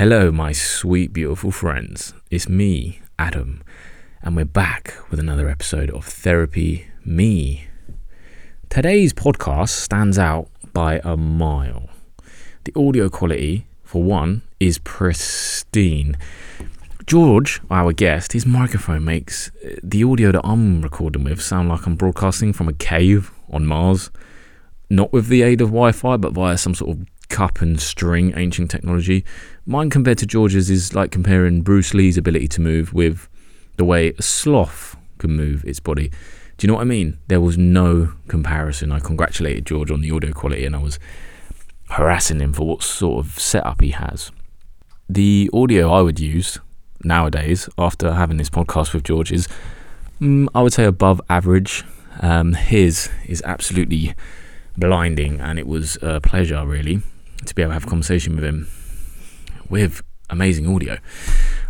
Hello, my sweet, beautiful friends. It's me, Adam, and we're back with another episode of Therapy Me. Today's podcast stands out by a mile. The audio quality, for one, is pristine. George, our guest, his microphone makes uh, the audio that I'm recording with sound like I'm broadcasting from a cave on Mars, not with the aid of Wi Fi, but via some sort of cup and string ancient technology. Mine compared to George's is like comparing Bruce Lee's ability to move with the way a sloth can move its body. Do you know what I mean? There was no comparison. I congratulated George on the audio quality and I was harassing him for what sort of setup he has. The audio I would use nowadays after having this podcast with George is, mm, I would say, above average. Um, his is absolutely blinding and it was a pleasure, really, to be able to have a conversation with him with amazing audio.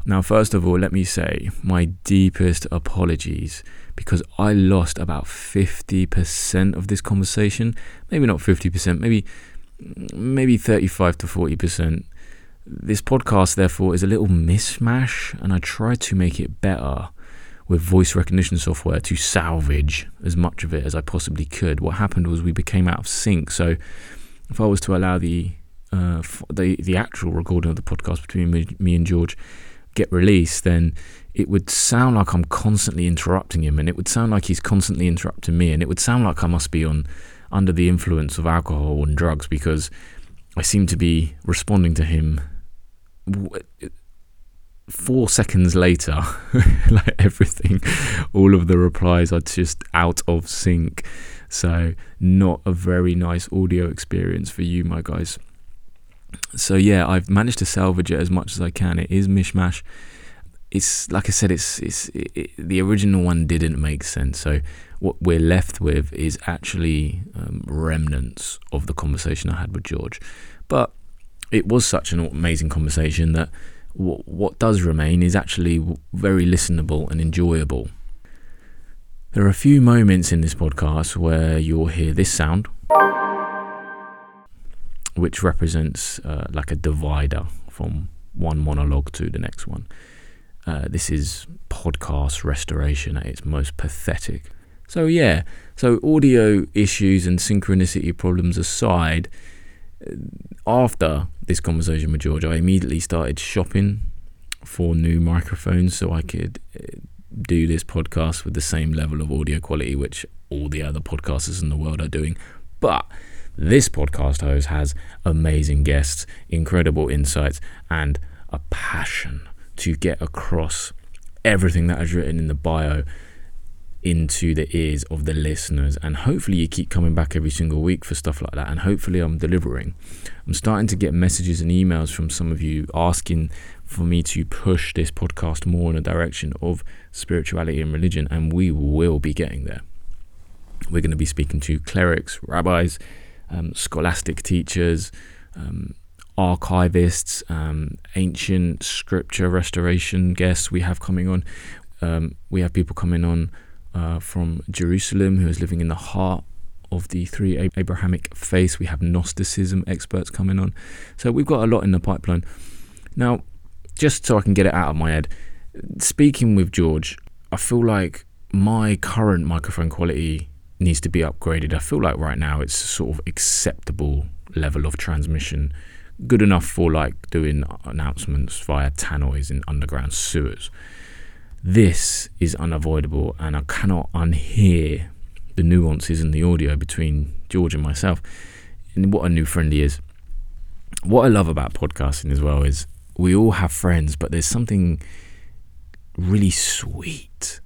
Now, first of all, let me say my deepest apologies because I lost about 50% of this conversation. Maybe not 50%, maybe maybe 35 to 40%. This podcast, therefore, is a little mishmash, and I tried to make it better with voice recognition software to salvage as much of it as I possibly could. What happened was we became out of sync. So, if I was to allow the uh, the the actual recording of the podcast between me, me and George get released, then it would sound like I'm constantly interrupting him, and it would sound like he's constantly interrupting me, and it would sound like I must be on under the influence of alcohol and drugs because I seem to be responding to him four seconds later, like everything, all of the replies are just out of sync. So, not a very nice audio experience for you, my guys so yeah, I've managed to salvage it as much as I can. It is mishmash. It's like I said, it's it's it, it, the original one didn't make sense. So what we're left with is actually um, remnants of the conversation I had with George. But it was such an amazing conversation that what what does remain is actually very listenable and enjoyable. There are a few moments in this podcast where you'll hear this sound which represents uh, like a divider from one monologue to the next one. Uh, this is podcast restoration at its most pathetic. So, yeah, so audio issues and synchronicity problems aside, uh, after this conversation with George, I immediately started shopping for new microphones so I could uh, do this podcast with the same level of audio quality which all the other podcasters in the world are doing. But this podcast host has amazing guests, incredible insights, and a passion to get across everything that is written in the bio into the ears of the listeners. And hopefully, you keep coming back every single week for stuff like that. And hopefully, I'm delivering. I'm starting to get messages and emails from some of you asking for me to push this podcast more in a direction of spirituality and religion. And we will be getting there. We're going to be speaking to clerics, rabbis, um, scholastic teachers, um, archivists, um, ancient scripture restoration guests we have coming on. Um, we have people coming on uh, from Jerusalem who is living in the heart of the three Abrahamic faiths. We have Gnosticism experts coming on. So we've got a lot in the pipeline. Now, just so I can get it out of my head, speaking with George, I feel like my current microphone quality needs to be upgraded. I feel like right now it's sort of acceptable level of transmission, good enough for like doing announcements via tannoys in underground sewers. This is unavoidable, and I cannot unhear the nuances in the audio between George and myself. And what a new friend he is. What I love about podcasting as well is we all have friends, but there's something really sweet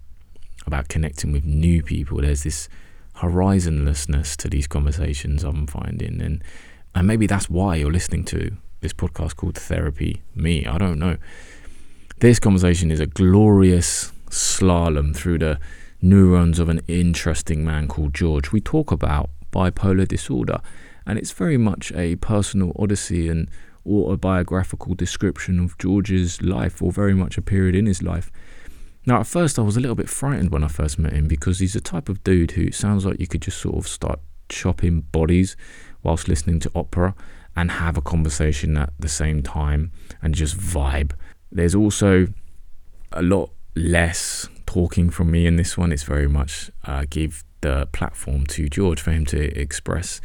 about connecting with new people. There's this horizonlessness to these conversations I'm finding, and and maybe that's why you're listening to this podcast called Therapy Me. I don't know. This conversation is a glorious slalom through the neurons of an interesting man called George. We talk about bipolar disorder, and it's very much a personal odyssey and autobiographical description of George's life, or very much a period in his life. Now, at first, I was a little bit frightened when I first met him because he's the type of dude who sounds like you could just sort of start chopping bodies whilst listening to opera. and have a conversation at the same time and just vibe. There's also a lot less talking from me in this one. It's very much uh, give the platform to George for him to express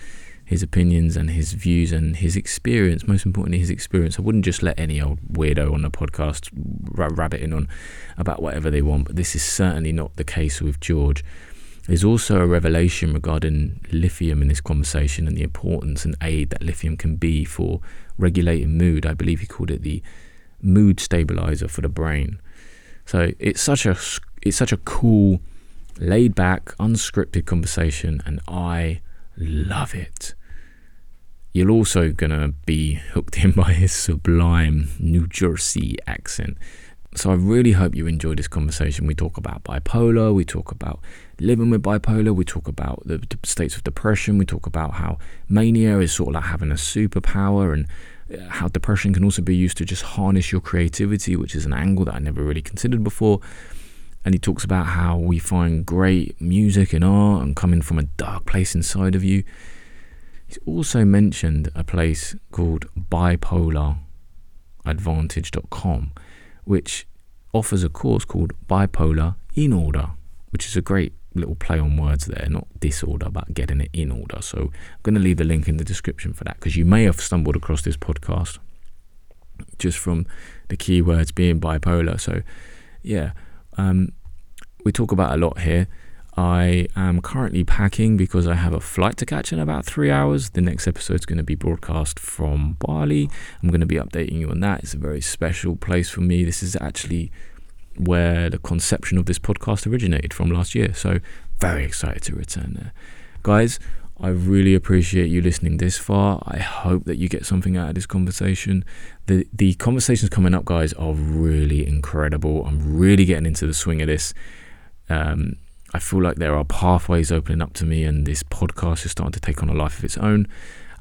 his opinions and his views and his experience. Most importantly, his experience. I wouldn't just let any old weirdo on the podcast rabbit in on about whatever they want, but this is certainly not the case with George. There's also a revelation regarding lithium in this conversation and the importance and aid that lithium can be for regulating mood. I believe he called it the mood stabilizer for the brain. So it's such a it's such a cool, laid back, unscripted conversation, and I love it. You're also gonna be hooked in by his sublime New Jersey accent. So I really hope you enjoy this conversation. We talk about bipolar, we talk about living with bipolar, we talk about the states of depression, we talk about how mania is sort of like having a superpower and uh, how depression can also be used to just harness your creativity, which is an angle that I never really considered before. And he talks about how we find great music and art and coming from a dark place inside of you. He's also mentioned a place called bipolaradvantage.com which offers a course called Bipolar in Order, which is a great little play on words there, not disorder, but getting it in order. So I'm going to leave the link in the description for that because you may have stumbled across this podcast just from the keywords being bipolar. So, yeah, um, we talk about a lot here. I am currently packing because I have a flight to catch in about three hours. The next episode is going to be broadcast from Bali. I'm going to be updating you on that. It's a very special place for me. This is actually where the conception of this podcast originated from last year. So, very excited to return there. Guys, I really appreciate you listening this far. I hope that you get something out of this conversation. The the conversations coming up, guys, are really incredible. I'm really getting into the swing of this. Um, I feel like there are pathways opening up to me, and this podcast is starting to take on a life of its own.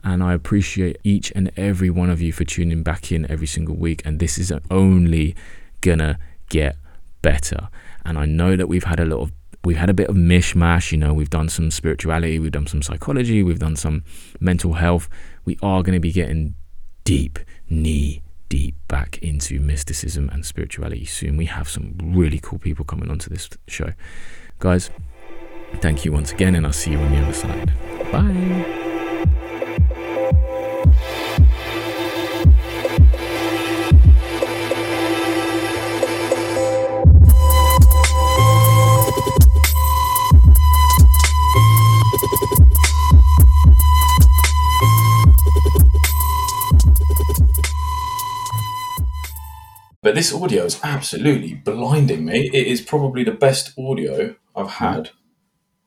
And I appreciate each and every one of you for tuning back in every single week. And this is only gonna get better. And I know that we've had a lot of we've had a bit of mishmash. You know, we've done some spirituality, we've done some psychology, we've done some mental health. We are going to be getting deep, knee deep back into mysticism and spirituality soon. We have some really cool people coming onto this show. Guys, thank you once again, and I'll see you on the other side. Bye. But this audio is absolutely blinding me. It is probably the best audio I've had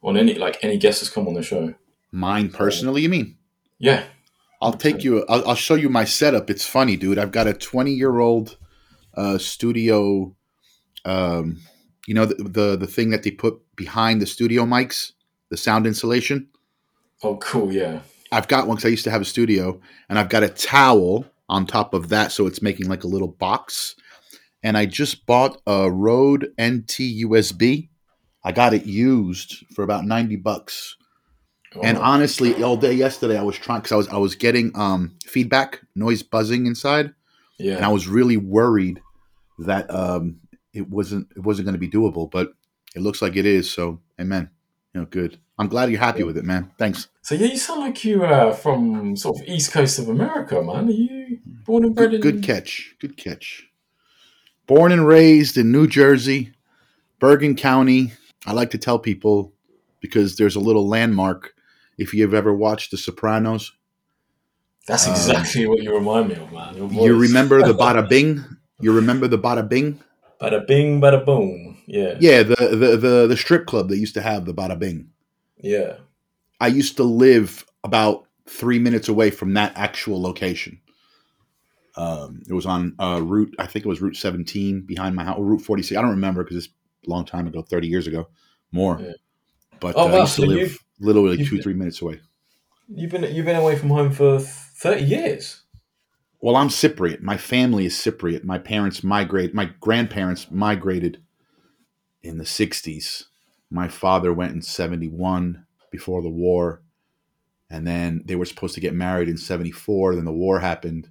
on any like any guest has come on the show. Mine personally, you mean? Yeah. I'll take you. I'll, I'll show you my setup. It's funny, dude. I've got a 20 year old uh, studio. Um, you know the, the the thing that they put behind the studio mics, the sound insulation. Oh, cool. Yeah. I've got one because I used to have a studio, and I've got a towel on top of that, so it's making like a little box. And I just bought a Rode NT USB. I got it used for about ninety bucks. Oh. And honestly, all day yesterday I was trying because I was I was getting um, feedback, noise buzzing inside, yeah. and I was really worried that um, it wasn't it wasn't going to be doable, but it looks like it is. So, amen. You know, good. I'm glad you're happy yeah. with it, man. Thanks. So yeah, you sound like you are from sort of east coast of America, man. Are you born and bred good, in? Good catch. Good catch. Born and raised in New Jersey, Bergen County. I like to tell people because there's a little landmark. If you've ever watched The Sopranos, that's um, exactly what you remind me of, man. You remember the Bada Bing? You remember the Bada Bing? Bada Bing, Bada Boom. Yeah. Yeah, the, the the the strip club that used to have the Bada Bing. Yeah. I used to live about three minutes away from that actual location. Um, it was on uh, Route, I think it was Route 17 behind my house, Route 46. I don't remember because it's long time ago, 30 years ago, more. Yeah. But oh, uh, wow. I used to so live literally two, three minutes away. You've been you've been away from home for 30 years. Well, I'm Cypriot. My family is Cypriot. My parents migrated. My grandparents migrated in the 60s. My father went in 71 before the war, and then they were supposed to get married in 74 then the war happened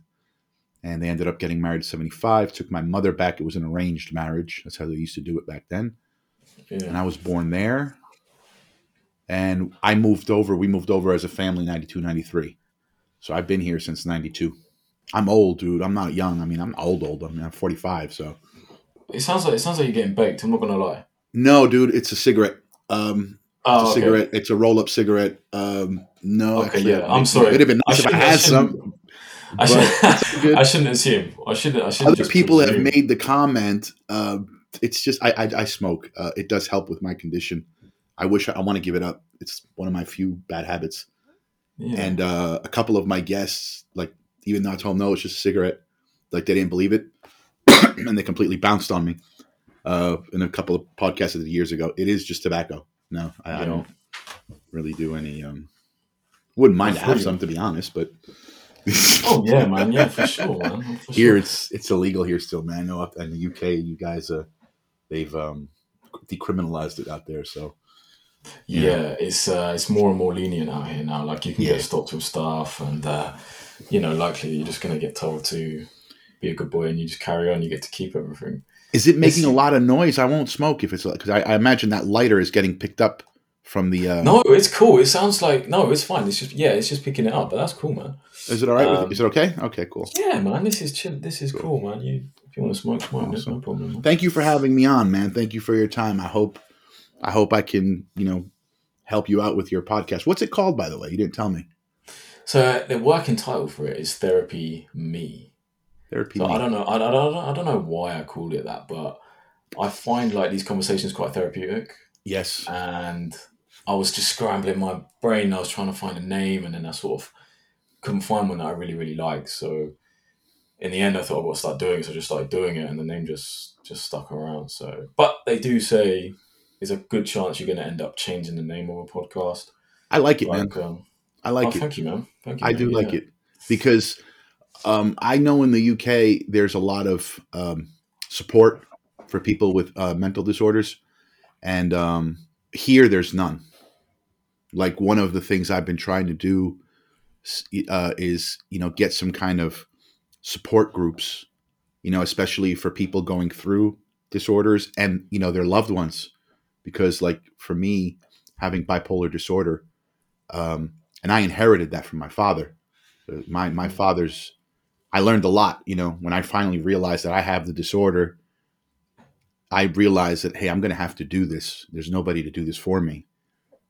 and they ended up getting married in 75 took my mother back. It was an arranged marriage. That's how they used to do it back then. And i was born there. And i moved over we moved over as a family 92 93 so i've been here since 92 i'm old dude. I'm not young. I mean i'm old old. I mean i'm 45 so. It sounds like it sounds like you're getting baked. I'm not gonna lie. no dude it's a cigarette. Um Oh, it's a okay. cigarette. It's a roll-up cigarette. Um no Okay, actually, yeah, I'm sorry. it'd have been nice if i had some I, should. I shouldn't assume. I shouldn't. I shouldn't. other people have made the comment uh, it's just I, I, I smoke uh, it does help with my condition i wish i, I want to give it up it's one of my few bad habits Yeah. and uh, a couple of my guests like even though i told them no it's just a cigarette like they didn't believe it and they completely bounced on me uh, in a couple of podcasts of the years ago it is just tobacco no I, I don't really do any um wouldn't mind to have some to be honest but oh yeah, man. Yeah, for sure, man. For here sure. it's it's illegal here still, man. Know up in the UK, you guys uh they've um decriminalized it out there. So Yeah, it's uh, it's more and more lenient out here now. Like you can Yeah. get stopped with stuff, and uh, you know, likely you're just gonna get told to be a good boy, and you just carry on. You get to keep everything. is it making It's- a lot of noise? I won't smoke if it's because I, I imagine that lighter is getting picked up from the. Uh, No, it's cool. It sounds like no, it's fine. It's just yeah, it's just picking it up, but that's cool, man. is it all right? um, is it okay? Okay, cool. Yeah, man. This is chill. This is cool, man. You if you want to smoke, smoke. There's no problem. Man. Thank you for having me on, man. Thank you for your time. I hope I hope I can you know help you out with your podcast. What's it called, by the way? You didn't tell me. So the working title for it is Therapy Me. Therapy. So Me. I don't know. I, I, don't, I don't know why I called it that, but I find like these conversations quite therapeutic. Yes. and I was just scrambling my brain. I was trying to find a name, and then I sort of couldn't find one that I really, really liked. So in the end, I thought I've got to start doing it. So I just started doing it, and the name just just stuck around. So, but they do say there's a good chance you're going to end up changing the name of a podcast. I like it, man. Um, I like oh, it. thank you, man. Thank you. I man. do like it because um, I know in the UK there's a lot of um, support for people with uh, mental disorders, and um, here there's none. Like one of the things I've been trying to do uh, is you know get some kind of support groups, you know, especially for people going through disorders and you know their loved ones, because like for me having bipolar disorder, um, and I inherited that from my father. Uh, My my father's. I learned a lot, you know, when I finally realized that I have the disorder. I realized that hey, I'm going to have to do this. There's nobody to do this for me.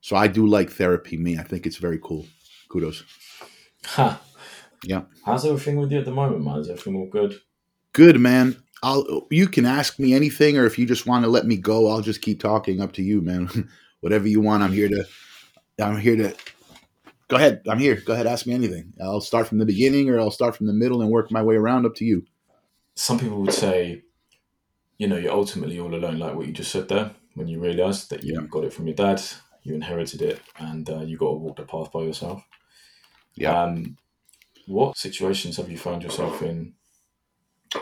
So I do like therapy. Me, I think it's very cool. Kudos. Ha. Yeah. How's everything with you at the moment, man? Is everything all good? Good man. I'll. You can ask me anything, or if you just want to let me go, I'll just keep talking. Up to you, man. Whatever you want. I'm here to. I'm here to. Go ahead. I'm here. Go ahead. Ask me anything. I'll start from the beginning, or I'll start from the middle and work my way around. Up to you. some people would say, you know, you're ultimately all alone, like what you just said there, when you realise that you Yeah. got it from your dad, you inherited it, and uh, you got to walk the path by yourself. Yeah. Um, what situations have you found yourself in,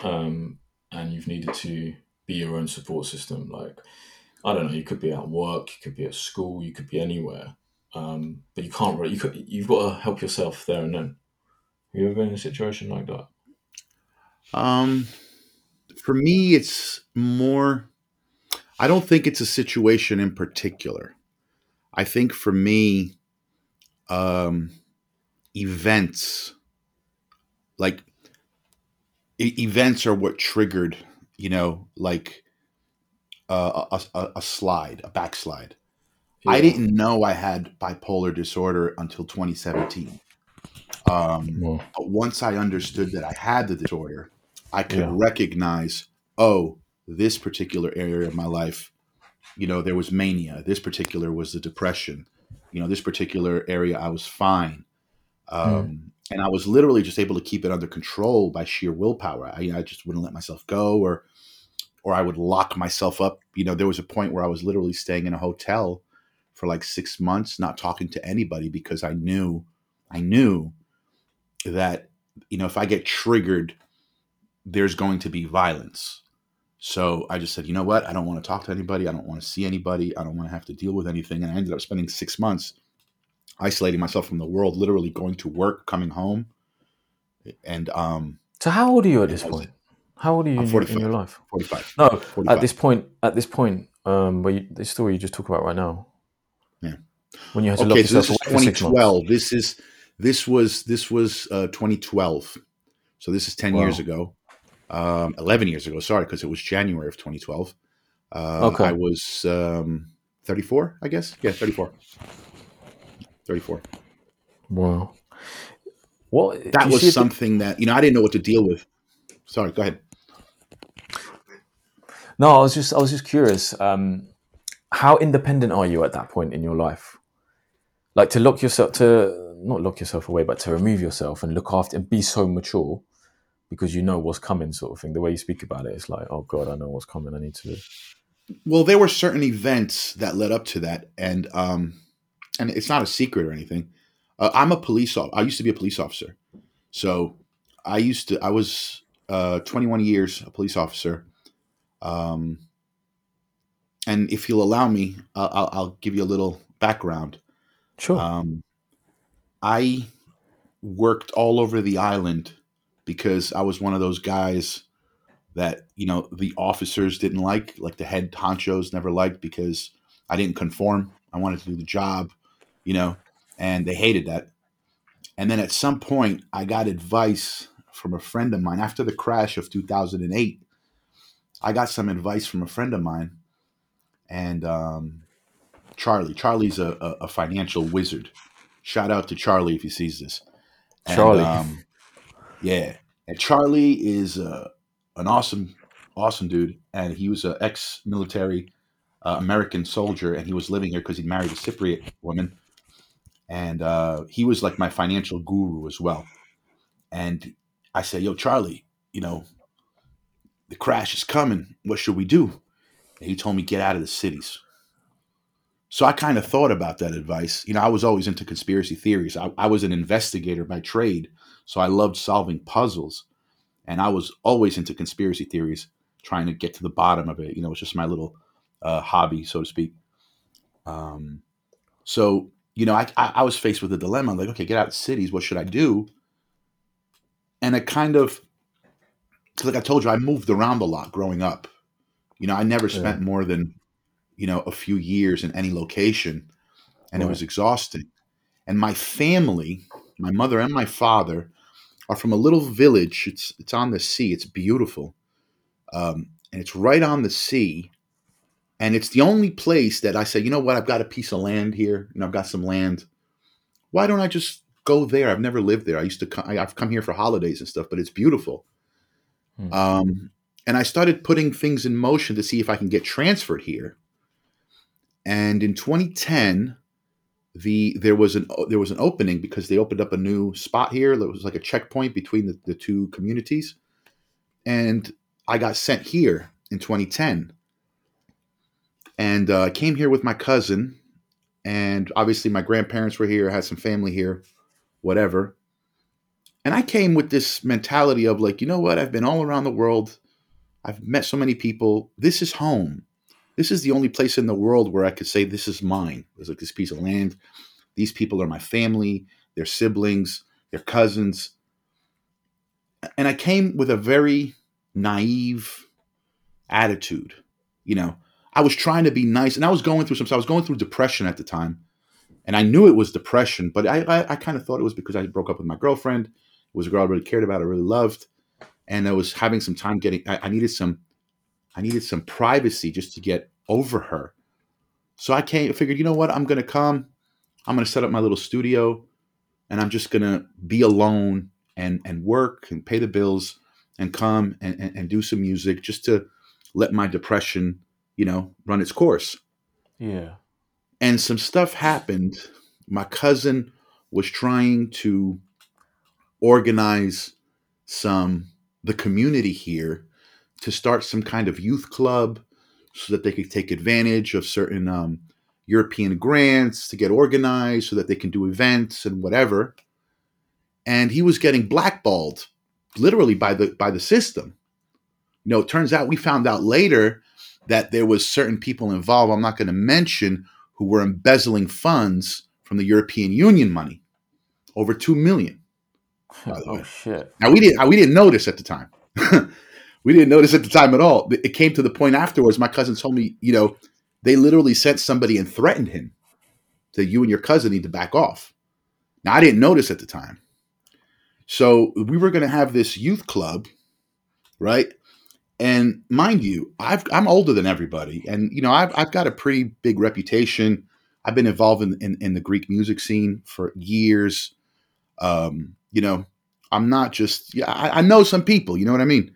um, and you've needed to be your own support system? Like, I don't know, you could be at work, you could be at school, you could be anywhere, um, but you can't really. You could, you've got to help yourself there and then. Have you ever been in a situation like that? Um, for me, it's more. I don't think it's a situation in particular. I think for me, um, events like e- events are what triggered, you know, like uh, a, a, a slide, a backslide. I didn't know I had bipolar disorder until 2017. Um, but once I understood that I had the disorder, I could Yeah. recognize, oh, this particular area of my life, you know, there was mania. This particular was the depression. You know, this particular area I was fine. Um, And I was literally just able to keep it under control by sheer willpower. I, I just wouldn't let myself go, or, or I would lock myself up. You know, there was a point where I was literally staying in a hotel for like six months, not talking to anybody because I knew, I knew that you know if i get triggered there's going to be violence so i just said you know what i don't want to talk to anybody i don't want to see anybody i don't want to have to deal with anything and i ended up spending six months isolating myself from the world, literally going to work, coming home, and um, So how old are you at this point? How old are you in your, in 45. your life? 45. No, at this point, at this point, um, where you, the story you just talk about right now. Yeah. When you had to lock Okay, so yourself this is away for six months. 2012. This is this was this was uh, 2012. So this is 10 years ago, um, 11 years ago. Sorry, because it was January of 2012. Uh, Okay. I was um, 34, I guess. Yeah, 34. 34. Wow. Well, That was something that you know I didn't know what to deal with. Sorry, go ahead. No, I was just I was just curious. Um, how independent are you at that point in your life? Like to lock yourself to not lock yourself away, but to remove yourself and look after and be so mature because you know what's coming, sort of thing. The way you speak about it, it's like, oh god, I know what's coming. I need to. Well, there were certain events that led up to that, and um, and it's not a secret or anything. Uh, I'm a police. officer. I used to be a police officer, so I used to. I was uh, 21 years a police officer. Um, and if you'll allow me, I'll, I'll, I'll give you a little background. Sure. Um, I worked all over the island because I was one of those guys that you know the officers didn't like, like the head honchos never liked because I didn't conform. I wanted to do the job, you know, and they hated that. And then at some point, I got advice from a friend of mine after the crash of 2008. I got some advice from a friend of mine, and um, Charlie. Charlie's a, a, a financial wizard. Shout out to Charlie if he sees this. And, Charlie. um, yeah, and Charlie is uh, an awesome, awesome dude, and he was an ex-military uh, American soldier, and he was living here because he married a Cypriot woman, and uh, he was like my financial guru as well. And I said, "Yo, Charlie, you know, the crash is coming. What should we do?" And he told me, "Get out of the cities." So I kind of thought about that advice. You know, I was always into conspiracy theories. I, I was an investigator by trade, so I loved solving puzzles, and I was always into conspiracy theories, trying to get to the bottom of it. You know, it's just my little uh, hobby, so to speak. Um, so you know, I, I I was faced with a dilemma. Like, okay, get out of cities. What should I do? And I kind of, like I told you, I moved around a lot growing up. You know, I never Yeah. spent more than you know a few years in any location, and it was exhausting. And my family, my mother and my father, are from a little village. It's it's on the sea. It's beautiful, um, and it's right on the sea. And it's the only place that I say, you know what? I've got a piece of land here. and I've got some land. Why don't I just go there? I've never lived there. I used to come. I've come here for holidays and stuff, but it's beautiful. Hmm. Um, and I started putting things in motion to see if I can get transferred here. And in 2010, the there was an there was an opening because they opened up a new spot here. There was like a checkpoint between the, the two communities, and I got sent here in 2010. And uh, I came here with my cousin, and obviously my grandparents were here, I had some family here, whatever. And I came with this mentality of like, you know what? I've been all around the world. I've met so many people. This is home. This is the only place in the world where I could say this is mine. There's like this piece of land. These people are my family, their siblings, their cousins. And I came with a very naive attitude. You know, I was trying to be nice and I was going through some I was going through depression at the time. And I knew it was depression, but I, I, I kind of thought it was because I broke up with my girlfriend. It was a girl I really cared about, I really loved. And I was having some time getting I, I needed some I needed some privacy just to get over her. So I came, figured, you know what? I'm going to come. I'm going to set up my little studio and I'm just going to be alone and, and work and pay the bills and come and, and, and do some music just to let my depression, you know, run its course. yeah. And some stuff happened. My cousin was trying to organize some, the community here to start some kind of youth club so that they could take advantage of certain um, European grants to get organized so that they can do events and whatever. And he was getting blackballed literally by the by the system. You know, it turns out we found out later that there was certain people involved, I'm not going to mention, who were embezzling funds from the European Union money, over two million. By the oh way. shit. Now we didn't we didn't notice at the time. we didn't notice at the time at all. It came to the point afterwards. My cousin told me, you know, they literally sent somebody and threatened him that you and your cousin need to back off. Now I didn't notice at the time. So we were going to have this youth club, right? And mind you, I've, I'm older than everybody, and you know I've, I've got a pretty big reputation. I've been involved in, in, in the Greek music scene for years. Um, you know, I'm not just yeah. I, I know some people. You know what I mean.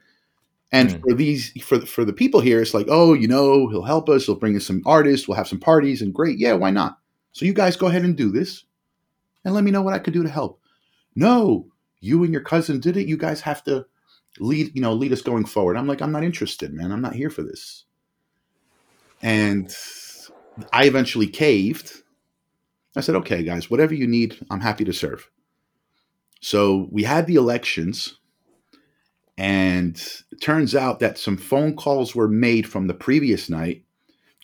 And Mm. for these for for the people here, it's like, oh, you know, he'll help us. He'll bring us some artists. We'll have some parties, and great, yeah, why not? So you guys go ahead and do this, and let me know what I could do to help. No, you and your cousin did it. You guys have to lead, you know, lead us going forward. I'm like, I'm not interested, man. I'm not here for this. And I eventually caved. I said, okay, guys, whatever you need, I'm happy to serve. So we had the elections, and it turns out that some phone calls were made from the previous night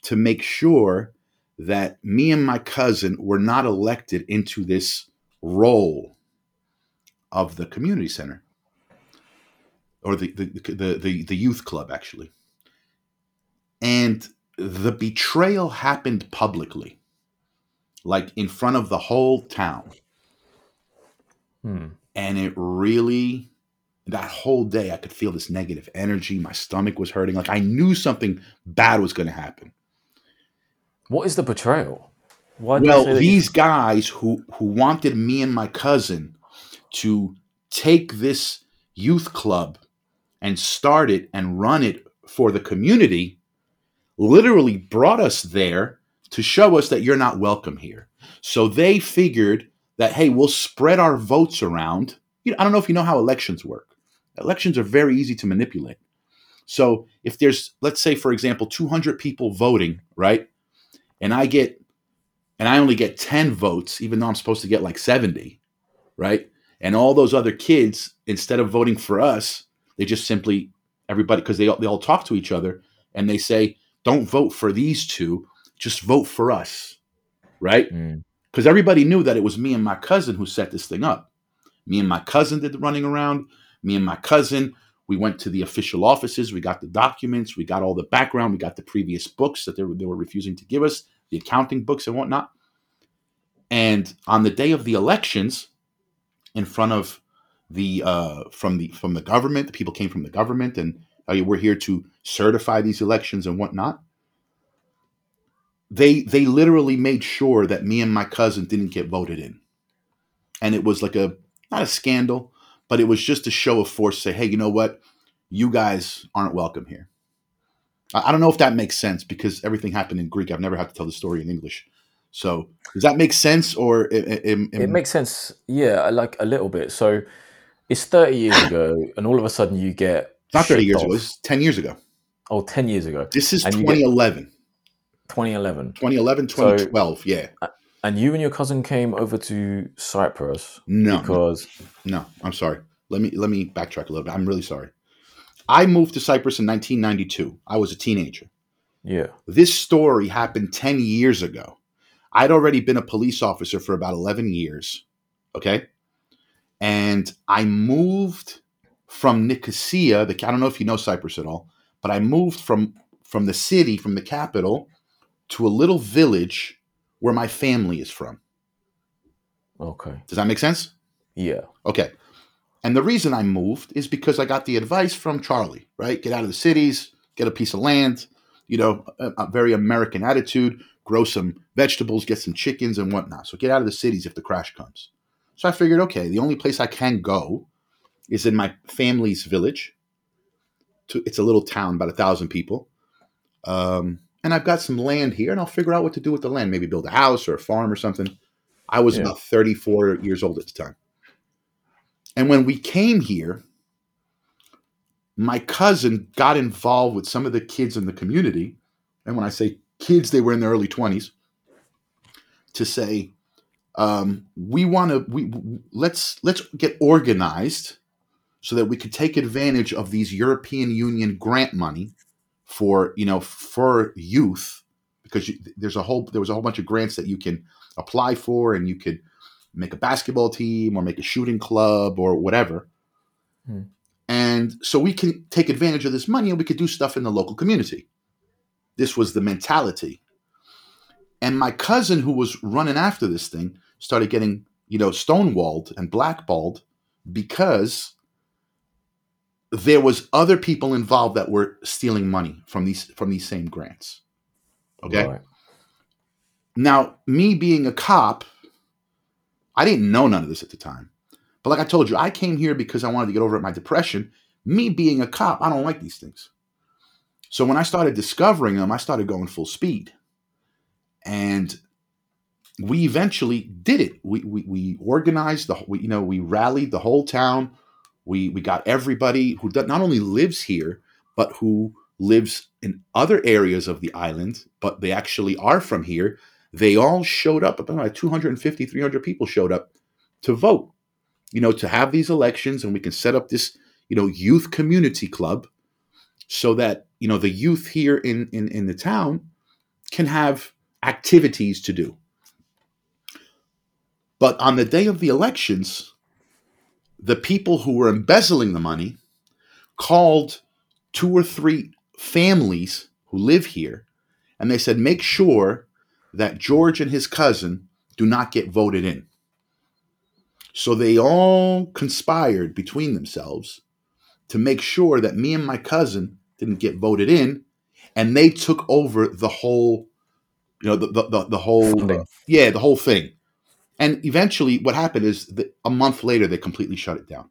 to make sure that me and my cousin were not elected into this role of the community center. Or the the, the the the youth club actually. And the betrayal happened publicly. Like in front of the whole town. Hmm. and it really that whole day i could feel this negative energy. My stomach was hurting. Like i knew something bad was going to happen. What is the betrayal? Why well say that you- these guys who who wanted me and my cousin to take this youth club and start it and run it for the community literally brought us there to show us that you're not welcome here. So they figured that hey we'll spread our votes around. You know, i don't know if you know how elections work elections are very easy to manipulate so if there's let's say for example 200 people voting right and i get and I only get 10 votes, even though I'm supposed to get like 70, right? And all those other kids, instead of voting for us, they just simply, everybody, because they, all- they all talk to each other and they say, don't vote for these two, just vote for us, right? Mm. Because everybody knew that it was me and my cousin who set this thing up. Me and my cousin did the running around. Me and my cousin, we went to the official offices. We got the documents. We got all the background. We got the previous books that they were, they were refusing to give us, the accounting books and whatnot. And on the day of the elections, in front of the uh, from the from the government, the people came from the government, and uh, we're here to certify these elections and whatnot. They they literally made sure that me and my cousin didn't get voted in, and it was like a not a scandal, but it was just a show of force. Say, hey, you know what? You guys aren't welcome here. I I don't know if that makes sense because everything happened in Greek. I've never had to tell the story in English. So does that make sense, or i- i- am- am- It makes sense, yeah, like a little bit. So it's 30 years ago, and all of a sudden you get. not thirty shipped years ago? off. It's ten years ago. Oh, 10 years ago, This is And you get- 2011. 2011. 2011, So- 2012. yeah. And you and your cousin came over to Cyprus No, because. no. I'm sorry. Let me let me backtrack a little bit. I'm really sorry. I moved to Cyprus in 1992. I was a teenager. Yeah. This story happened 10 years ago. I'd already been a police officer for about 11 years. Okay. And I moved from Nicosia. The, I don't know if you know Cyprus at all, but I moved from, from the city, from the capital, to a little village where my family is from. Okay. Does that make sense? Yeah. Okay. And the reason I moved is because I got the advice from Charlie, right? Get out of the cities, get a piece of land, you know, a, a very American attitude, grow some vegetables, get some chickens and whatnot. So get out of the cities if the crash comes. So I figured, okay, the only place I can go is in my family's village. To, it's a little town, about a thousand people. Um, and I've got some land here, and I'll figure out what to do with the land. Maybe build a house or a farm or something. I was Yeah. about 34 years old at the time. And when we came here, my cousin got involved with some of the kids in the community. And when I say kids, they were in their early 20s to say, um, we want to we let's let's get organized so that we could take advantage of these European Union grant money for you know for youth because you, there's a whole there was a whole bunch of grants that you can apply for, and you could make a basketball team or make a shooting club or whatever. Hmm. And so we can take advantage of this money and we could do stuff in the local community. This was the mentality. And my cousin, who was running after this thing, started getting, you know, stonewalled and blackballed because there was other people involved that were stealing money from these from these same grants. Okay. Right. Now, me being a cop, I didn't know none of this at the time. But like I told you, I came here because I wanted to get over my depression. Me being a cop, I don't like these things. So when I started discovering them, I started going full speed. And we eventually did it. We, we, we organized the, we, you know, we rallied the whole town. We, we got everybody who not only lives here, but who lives in other areas of the island, but they actually are from here. They all showed up. About like 250, 300 people showed up to vote, you know, to have these elections. And we can set up this, you know, youth community club so that, you know, the youth here in, in, in the town can have activities to do. But on the day of the elections, the people who were embezzling the money called two or three families who live here and they said, make sure that George and his cousin do not get voted in. So they all conspired between themselves to make sure that me and my cousin didn't get voted in, and they took over the whole, you know, the the, the, the whole, Funding. Uh, yeah, the whole thing. And eventually, what happened is that a month later, they completely shut it down.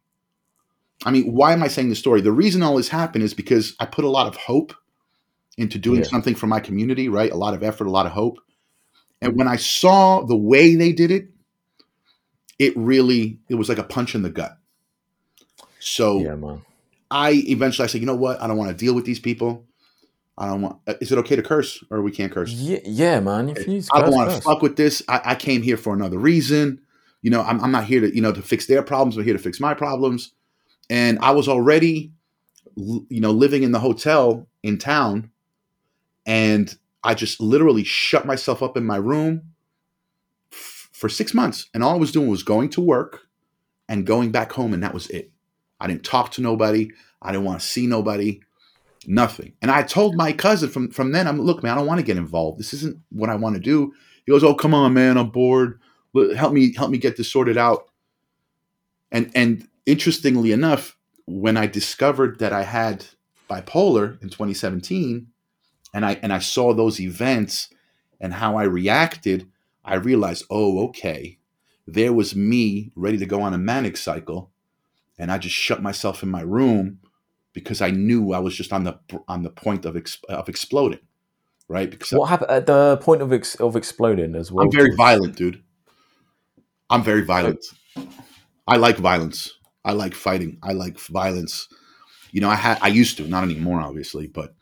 I mean, why am I saying this story? The reason all this happened is because I put a lot of hope into doing Yeah. something for my community, right? A lot of effort, a lot of hope. And mm-hmm. when I saw the way they did it, it really it was like a punch in the gut. So Yeah. I eventually I said, you know what? I don't want to deal with these people. I don't want. uh, Is it okay to curse or we can't curse? Yeah, yeah, man. If you I don't want to fuck with this. I, I came here for another reason. You know, I'm, I'm not here to you know to fix their problems. I'm here to fix my problems. And I was already, you know, living in the hotel in town, and I just literally shut myself up in my room f- for six months. And all I was doing was going to work and going back home, and that was it. I didn't talk to nobody. I didn't want to see nobody. Nothing. And I told my cousin from from then, I'm look, man, I don't want to get involved. This isn't what I want to do. He goes, Oh, come on, man, I'm bored. Help me, help me get this sorted out. And and interestingly enough, when I discovered that I had bipolar in 2017, and I and I saw those events and how I reacted, I realized, oh, okay, there was me ready to go on a manic cycle, and I just shut myself in my room because I knew I was just on the on the point of ex, of exploding, right? Because What happened at the point of ex- of exploding as well? I'm very George? violent, dude. I'm very violent. I like violence. I like fighting. I like violence. You know, I had I used to, not anymore, obviously, but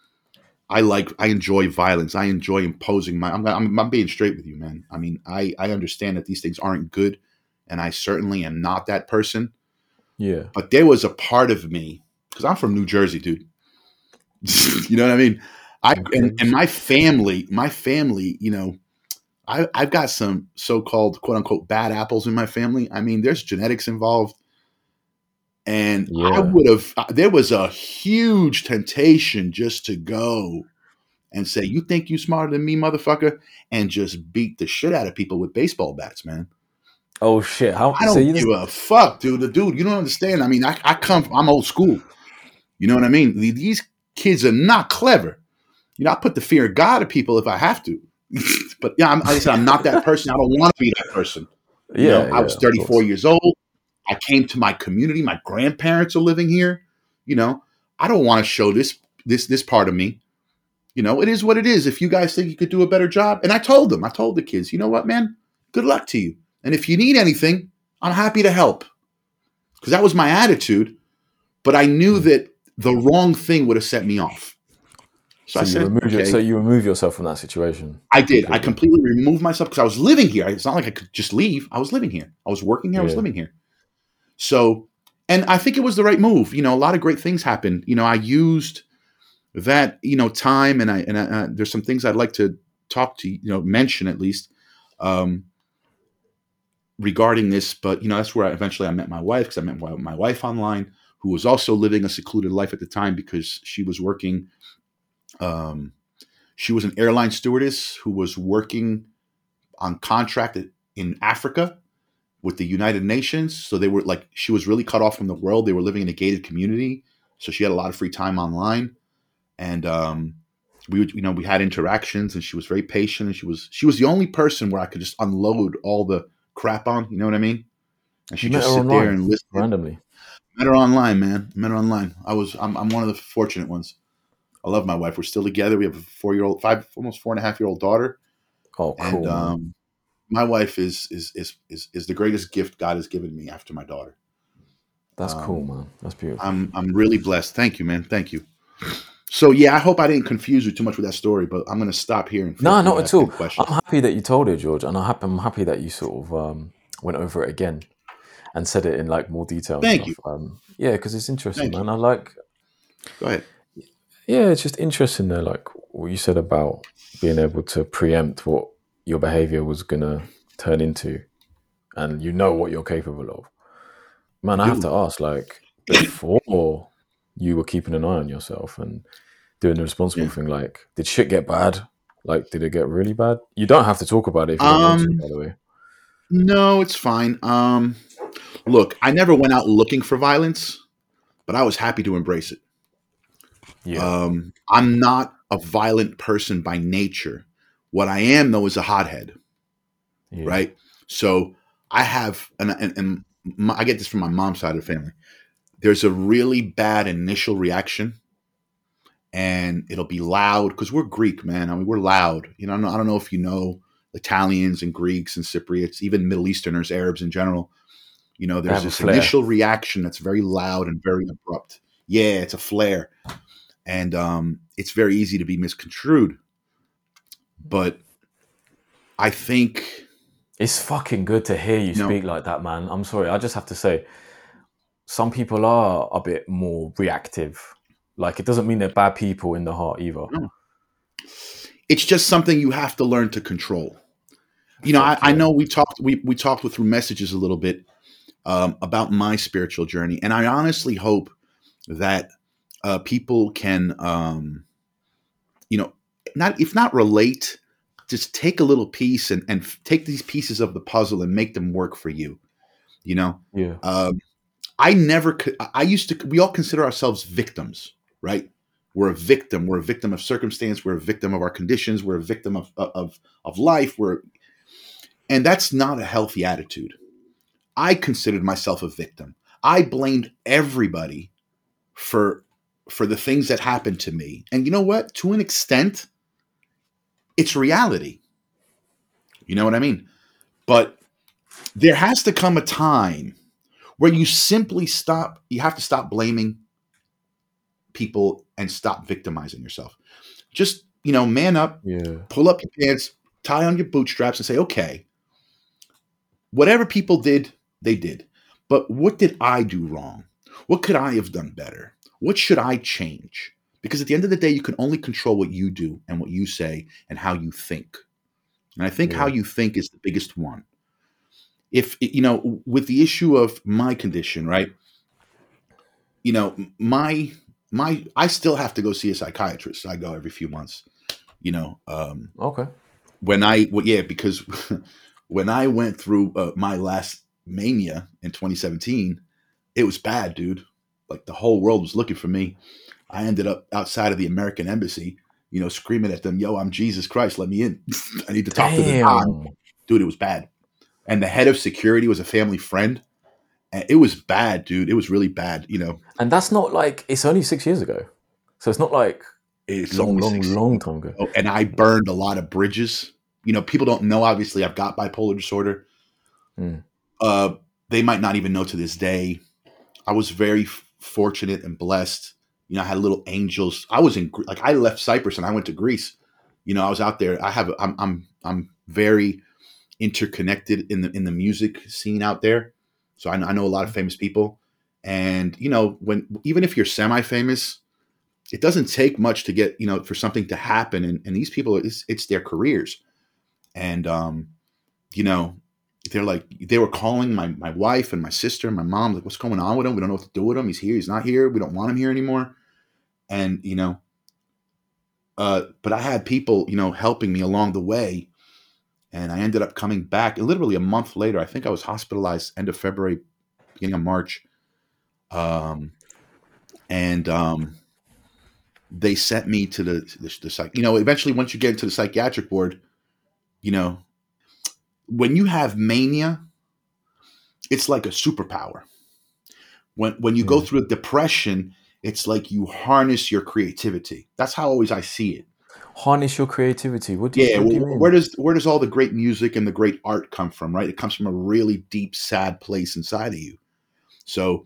I like I enjoy violence. I enjoy imposing my. I'm, I'm, I'm being straight with you, man. I mean, I I understand that these things aren't good, and I certainly am not that person. Yeah. But there was a part of me because I'm from New Jersey, dude. you know what I mean? I and, and my family, my family, you know, I, I've got some so-called "quote unquote" bad apples in my family. I mean, there's genetics involved, and I would have. There was a huge temptation just to go and say, "You think you smarter than me, motherfucker," and just beat the shit out of people with baseball bats, man. Oh shit! How? I don't so you give a fuck, dude. The dude, you don't understand. I mean, I, I come, I'm old school. You know what I mean? These kids are not clever. You know, I put the fear of God of people if I have to. but yeah, I'm, like I said, I'm not that person. I don't want to be that person. You yeah, know, I was 34 years old. I came to my community. My grandparents are living here. You know, I don't want to show this this this part of me. You know, it is what it is. If you guys think you could do a better job, and I told them, I told the kids, you know what, man, good luck to you. And if you need anything, I'm happy to help. Because that was my attitude. But I knew hmm. that the wrong thing would have set me off. So, So, I you said, remove your, okay. so you remove yourself from that situation. I did. I completely removed myself because I was living here. It's not like I could just leave. I was living here. I was working here. I was living here. So, and I think it was the right move. You know, a lot of great things happened. You know, I used that you know time, and I and I, uh, there's some things I'd like to talk to you know mention at least. Um, regarding this, but you know that's where I, eventually I met my wife because I met my, my wife online, who was also living a secluded life at the time because she was working. Um, she was an airline stewardess who was working on contract in Africa with the United Nations. So they were like she was really cut off from the world. They were living in a gated community, so she had a lot of free time online, and um, we would you know we had interactions, and she was very patient, and she was she was the only person where I could just unload all the crap on. You know what I mean? And she You just sit there and listen. randomly. Met her online, man. Met her online. I was I'm, I'm one of the fortunate ones. I love my wife. We're still together. We have a four year old, five, almost four and a half year old daughter. Oh, cool. And um, my wife is, is is is is the greatest gift God has given me after my daughter. That's um, cool, man. That's beautiful. I'm I'm really blessed. Thank you, man. Thank you. So yeah, I hope I didn't confuse you too much with that story, but I'm gonna stop here. And No, not at all. any Questions. I'm happy that you told it, George, and I'm happy, I'm happy that you sort of um, went over it again and said it in like more detail. Thank stuff. Um, yeah, because it's interesting, Thank you. man. I like. Go ahead. Yeah, it's just interesting there, like what you said about being able to preempt what your behavior was gonna turn into, and you know what you're capable of. Man, I have to ask, like, before you were keeping an eye on yourself and doing the responsible Yeah. thing, like, did shit get bad? Like, did it get really bad? You don't have to talk about it if you don't want to, Um, by the way. No, it's fine. Um, look, I never went out looking for violence, but I was happy to embrace it. Yeah, Um, I'm not a violent person by nature. What I am, though, is a hothead. yeah. right? So I have, and, and, and my, I get this from my mom's side of the family. There's a really bad initial reaction, and it'll be loud because we're Greek, man. I mean, we're loud. You know, I don't know, I don't know if you know Italians and Greeks and Cypriots, even Middle Easterners, Arabs in general. You know, there's this initial reaction that's very loud and very abrupt. Yeah, it's a flare, and um, it's very easy to be misconstrued. But I think It's fucking good to hear you No. speak like that, man. I'm sorry. I just have to say, some people are a bit more reactive. Like, it doesn't mean they're bad people in the heart either. No. it's just something you have to learn to control. You know, I, I know we talked we we talked with through messages a little bit um, about my spiritual journey, and I honestly hope that uh, people can, um, you know, not if not relate, just take a little piece and and f- take these pieces of the puzzle and make them work for you. You know, Yeah. um, I never. co- I used to. We all consider ourselves victims, right? We're a victim. We're a victim of circumstance. We're a victim of our conditions. We're a victim of of of life. We're, and that's not a healthy attitude. I considered myself a victim. I blamed everybody for for the things that happened to me. And you know what? To an extent, it's reality. You know what I mean? But there has to come a time where you simply stop you have to stop blaming people and stop victimizing yourself just you know man up Yeah. pull up your pants tie on your bootstraps and say okay whatever people did they did. But what did i do wrong? What could i have done better? What should i change? Because at the end of the day you can only control what you do and what you say and how you think. And i think how you think is the biggest one. If you know with the issue of my condition right? You know my my i still have to go see a psychiatrist. I go every few months you know um Okay. when i well, yeah because when i went through uh, my last mania in 2017 it was bad dude like the whole world was looking for me i ended up outside of the american embassy you know screaming at them yo i'm jesus christ let me in i need to talk to the Don." Dude it was bad and the head of security was a family friend and it was bad dude it was really bad you know And that's not like, it's only six years ago. So it's not like it's long, long, six- long time ago. Oh, and I burned a lot of bridges. You know, people don't know. Obviously, I've got bipolar disorder. Mm. Uh, they might not even know to this day. I was very f- fortunate and blessed. You know, I had little angels. I was in like I left Cyprus and I went to Greece. You know, I was out there. I have. I'm. I'm. I'm very interconnected in the in the music scene out there. So I know, I know a lot of famous people. And you know, when even if you're semi-famous, it doesn't take much to get you know for something to happen and, and these people it's, it's their careers and um you know they're like they were calling my my wife and my sister and my mom like what's going on with him? We don't know what to do with him. He's here. He's not here. We don't want him here anymore. And you know uh but i had people you know helping me along the way and i ended up coming back literally a month later i think i was hospitalized end of february beginning of march. Um and um they sent me to the the, the psych you know eventually once you get into the psychiatric ward you know when you have mania, it's like a superpower. When when you go Mm. through a depression, it's like you harness your creativity. That's how always I see it. Harness your creativity. What do you, Yeah, what do you where does where does all the great music and the great art come from? Right, it comes from a really deep, sad place inside of you. So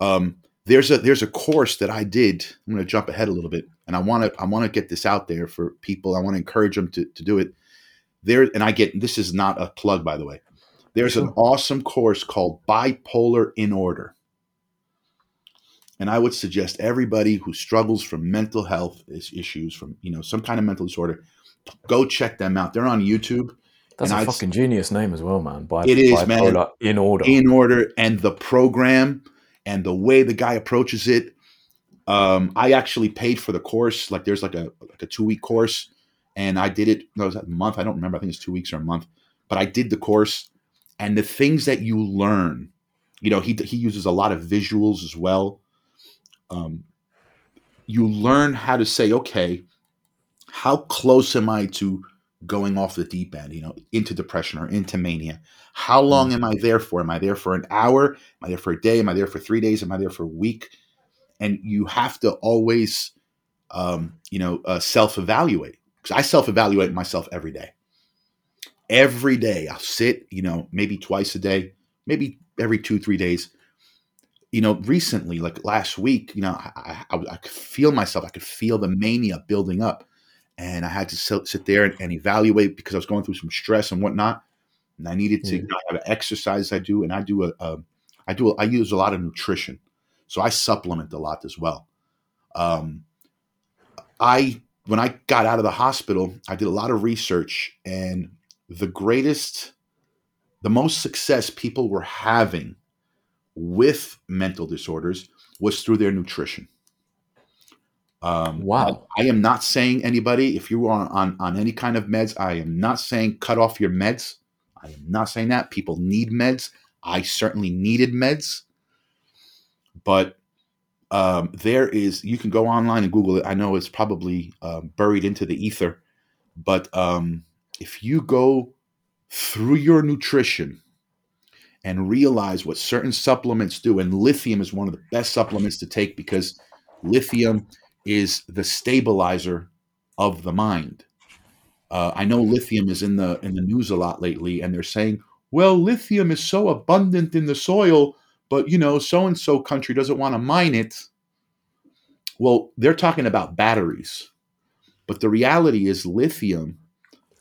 um, there's a there's a course that I did. I'm going to jump ahead a little bit, and I want to I want to get this out there for people. I want to encourage them to to do it. There, and I get this is not a plug, by the way. There's an awesome course called Bipolar in Order. And I would suggest everybody who struggles from mental health issues, from you know some kind of mental disorder, go check them out. They're on YouTube. That's and a I'd- fucking genius name as well, man. Bi- It is, man. bipolar In order. in order and the program and the way the guy approaches it um i actually paid for the course like there's like a like a two week course and i did it no was a month i don't remember i think it's two weeks or a month but i did the course and the things that you learn you know he he uses a lot of visuals as well um you learn how to say okay how close am i to going off the deep end you know into depression or into mania how long am I there for? Am I there for an hour? Am I there for a day? Am I there for three days? Am I there for a week? And you have to always, um, you know, uh, self-evaluate. Because I self-evaluate myself every day. Every day, I'll sit, you know, maybe twice a day, maybe every two, three days. You know, recently, like last week, you know, I, I, I could feel myself. I could feel the mania building up, and I had to sit, sit there and, and evaluate because I was going through some stress and whatnot and I needed to Yeah. you know, I have an exercise I do, and I do a, a I do a, I use a lot of nutrition, so I supplement a lot as well. Um, I when I got out of the hospital, I did a lot of research, and the greatest, the most success people were having with mental disorders was through their nutrition. Um, Wow. I, I am not saying anybody, if you are on, on any kind of meds, I am not saying cut off your meds. I am not saying that. People need meds. I certainly needed meds. But um, there is, you can go online and Google it. I know it's probably um, buried into the ether. But um, if you go through your nutrition and realize what certain supplements do, and lithium is one of the best supplements to take because lithium is the stabilizer of the mind. Uh, I know lithium is in the in the news a lot lately, and they're saying, "Well, lithium is so abundant in the soil, but you know, so and so country doesn't want to mine it." Well, they're talking about batteries, but the reality is lithium.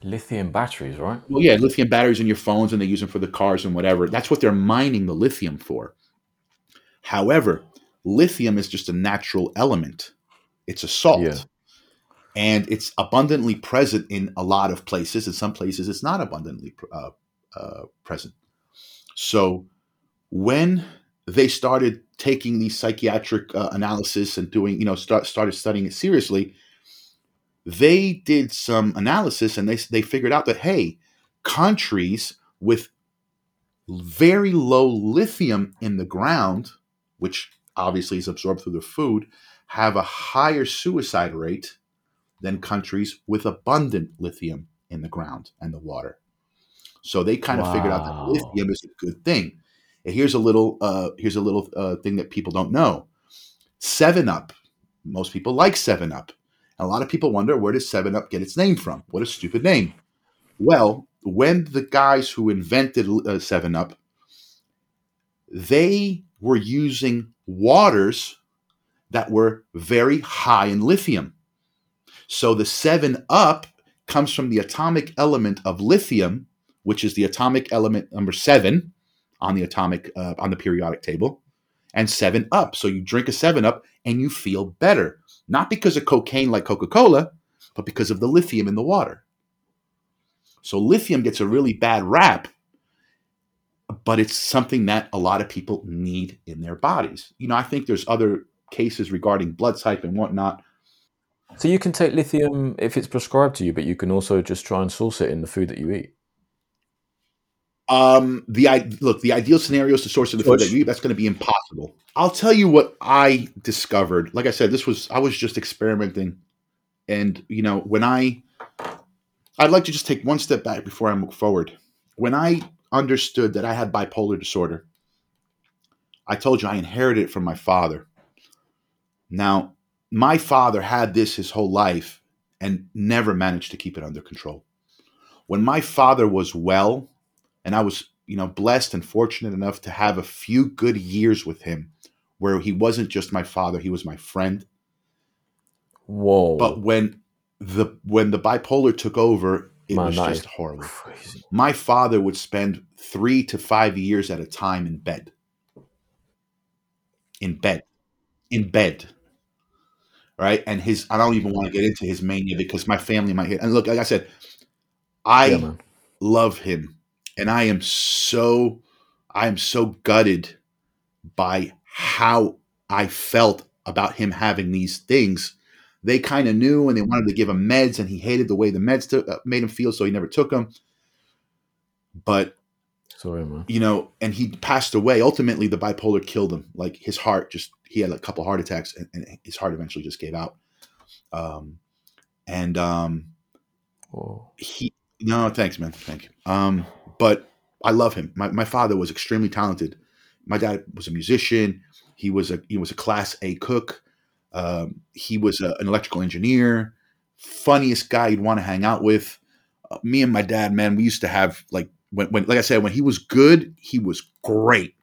Lithium batteries, right? Well, yeah, lithium batteries in your phones, and they use them for the cars and whatever. That's what they're mining the lithium for. However, lithium is just a natural element. It's a salt. Yeah. And it's abundantly present in a lot of places. In some places, it's not abundantly uh, uh, present. So, when they started taking these psychiatric uh, analysis and doing, you know, start, started studying it seriously, they did some analysis and they they figured out that hey, countries with very low lithium in the ground, which obviously is absorbed through the food, have a higher suicide rate than countries with abundant lithium in the ground and the water. So they kind of figured out that lithium is a good thing. And here's a little uh, here's a little uh, thing that people don't know. Seven Up. Most people like Seven Up. And a lot of people wonder where does Seven Up get its name from? What a stupid name. Well, when the guys who invented uh, Seven Up, they were using waters that were very high in lithium. So the 7 Up comes from the atomic element of lithium, which is the atomic element number 7 on the atomic uh, on the periodic table, and 7 Up. So you drink a 7 Up and you feel better, not because of cocaine like Coca-Cola, but because of the lithium in the water. So lithium gets a really bad rap but it's something that a lot of people need in their bodies. You know, I think there's other cases regarding blood type and whatnot. So you can take lithium if it's prescribed to you, but you can also just try and source it in the food that you eat. Um, the I look, the ideal scenario is to source of the food that you eat. That's going to be impossible. I'll tell you what I discovered. Like I said, this was I was just experimenting, and you know, when I, I'd like to just take one step back before I move forward. When I understood that I had bipolar disorder, I told you I inherited it from my father. Now, my father had this his whole life and never managed to keep it under control. When my father was well, and I was, you know, blessed and fortunate enough to have a few good years with him where he wasn't just my father, he was my friend. Whoa. But when the when the bipolar took over, it Man, was just horrible. crazy. My father would spend 3 to 5 years at a time in bed. In bed. In bed. Right? And his I don't even want to get into his mania because my family might hit. And look, like I said, I Yeah, love him and i am so i am so gutted by how i felt about him having these things. They kind of knew and they wanted to give him meds and he hated the way the meds uh, made him feel so he never took them but Sorry, man. you know and he passed away. Ultimately the bipolar killed him. Like his heart just he had a couple heart attacks and, and his heart eventually just gave out. Um and um Whoa. he no thanks man. Thank you. Um but i love him. My, my father was extremely talented. My dad was a musician. He was a he was a class a cook. Um, he was a, an electrical engineer. Funniest guy you'd want to hang out with. Uh, me and my dad man we used to have like when, when like i said when he was good he was great.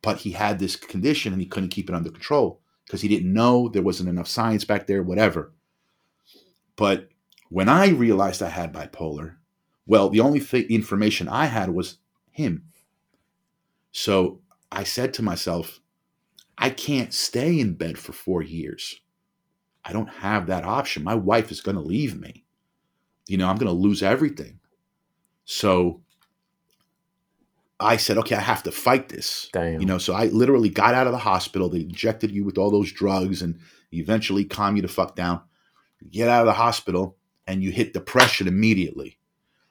But he had this condition and he couldn't keep it under control because he didn't know there wasn't enough science back there whatever. But when I realized I had bipolar, well, the only th- information I had was him. So I said to myself, I can't stay in bed for four years. I don't have that option. My wife is going to leave me. You know, I'm going to lose everything. So I said, okay, I have to fight this. Damn. You know, so I literally got out of the hospital. They injected you with all those drugs and eventually calm you to fuck down. You get out of the hospital and you hit depression immediately.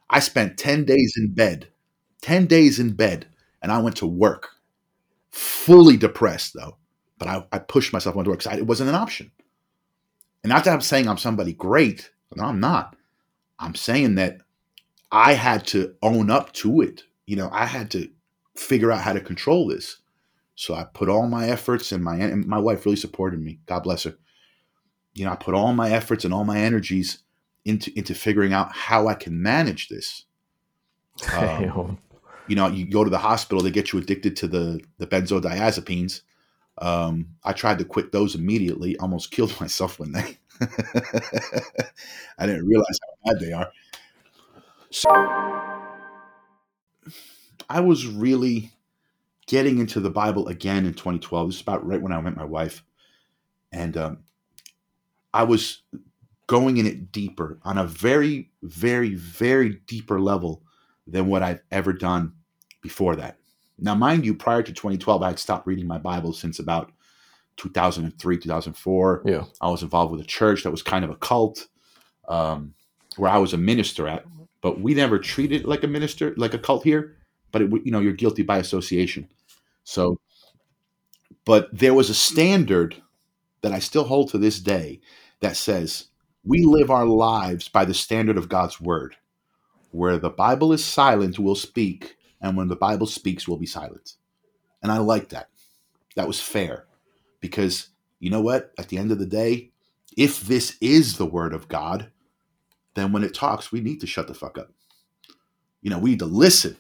I spent 10 days in bed, 10 days in bed, and I went to work. Fully depressed though, but I, I pushed myself into work because it wasn't an option. And not that I'm saying I'm somebody great, no, I'm not. I'm saying that I had to own up to it. You know, I had to figure out how to control this. So I put all my efforts and my and my wife really supported me. God bless her. You know, I put all my efforts and all my energies into into figuring out how I can manage this. Um, you know, you go to the hospital, they get you addicted to the the benzodiazepines. Um, I tried to quit those immediately, almost killed myself one day. I didn't realize how bad they are. So I was really getting into the Bible again in 2012. This is about right when I met my wife, and um, I was going in it deeper on a very, very, very deeper level than what I've ever done before that. Now, mind you, prior to 2012, I had stopped reading my Bible since about 2003, 2004. Yeah. I was involved with a church that was kind of a cult um, where I was a minister at, but we never treated like a minister, like a cult here. But it, you know, you're guilty by association. So, but there was a standard that I still hold to this day that says we live our lives by the standard of God's word. Where the Bible is silent, we'll speak, and when the Bible speaks, we'll be silent. And I like that. That was fair because you know what? At the end of the day, if this is the word of God, then when it talks, we need to shut the fuck up. You know, we need to listen.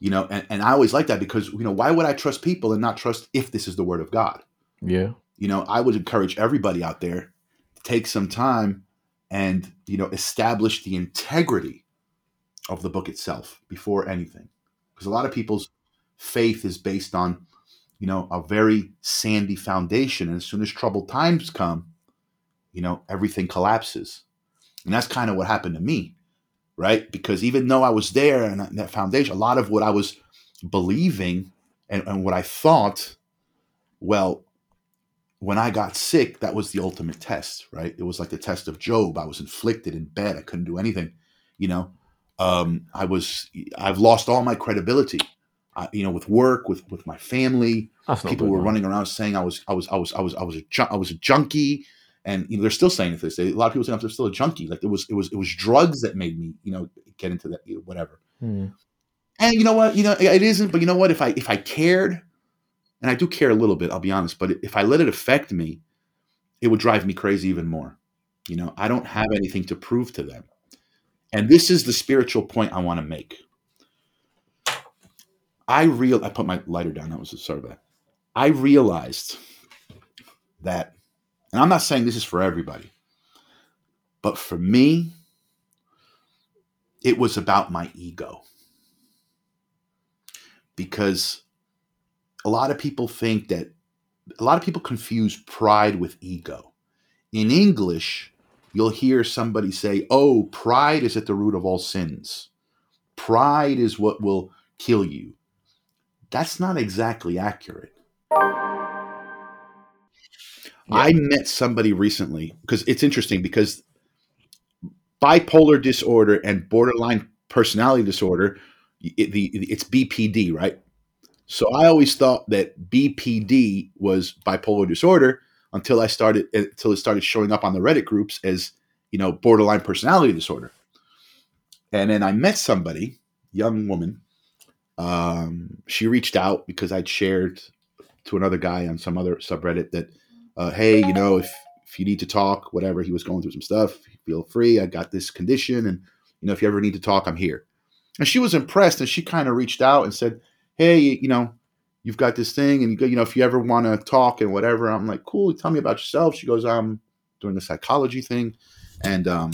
You know, and, and I always like that because, you know, why would I trust people and not trust if this is the word of God? Yeah. You know, I would encourage everybody out there to take some time and, you know, establish the integrity of the book itself before anything. Because a lot of people's faith is based on, you know, a very sandy foundation. And as soon as troubled times come, you know, everything collapses. And that's kind of what happened to me. right? Because even though I was there and that- foundation, a lot of what I was believing and, and what I thought, well, when I got sick, that was the ultimate test, right? It was like the test of Job. I was inflicted in bed. I couldn't do anything. You know, um, I was. I've lost all my credibility. I, you know, with work, with with my family. People were running around saying I was, I was, I was, I was, I was a, ju- I was a junkie, and you know, they're still saying it to this day. A lot of people saying I'm still a junkie. Like it was, it was, it was drugs that made me, you know, get into that, you know, whatever. Hmm. And you know what? You know, it isn't. But you know what? If I if I cared, and I do care a little bit, I'll be honest. But if I let it affect me, it would drive me crazy even more. You know, I don't have anything to prove to them. And this is the spiritual point I want to make. I real I put my lighter down. That was of that. I realized that, and I'm not saying this is for everybody, but for me, it was about my ego because a lot of people think that a lot of people confuse pride with ego. In English, you'll hear somebody say, Oh, pride is at the root of all sins. Pride is what will kill you. That's not exactly accurate. I met somebody recently because it's interesting because bipolar disorder and borderline personality disorder, it, the, it's BPD, right? So I always thought that BPD was bipolar disorder until I started until it started showing up on the Reddit groups as you know borderline personality disorder. And then I met somebody, young woman. Um, she reached out because I'd shared to another guy on some other subreddit that, uh, hey, you know, if if you need to talk, whatever, he was going through some stuff. Feel free. I got this condition, and you know, if you ever need to talk, I'm here. And she was impressed, and she kind of reached out and said, hey, you know, you've got this thing, and you go, you know, if you ever want to talk and whatever, I'm like, cool. Tell me about yourself. She goes, I'm doing a psychology thing, and um,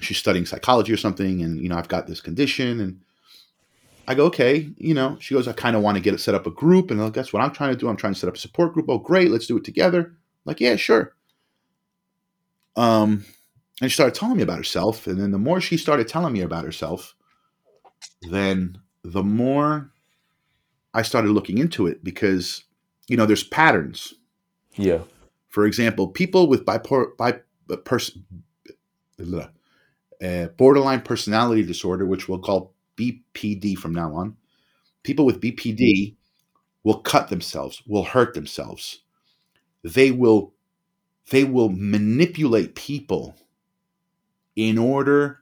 she's studying psychology or something, and you know, I've got this condition, and I go, okay, you know, she goes, I kind of want to get it set up a group, and like, that's what I'm trying to do. I'm trying to set up a support group. Oh, great, let's do it together. I'm like, yeah, sure. Um, and she started telling me about herself, and then the more she started telling me about herself, then the more I started looking into it because, you know, there's patterns. Yeah. For example, people with bipolar, bi, pers- uh, borderline personality disorder, which we'll call BPD from now on, people with BPD will cut themselves, will hurt themselves. They will they will manipulate people in order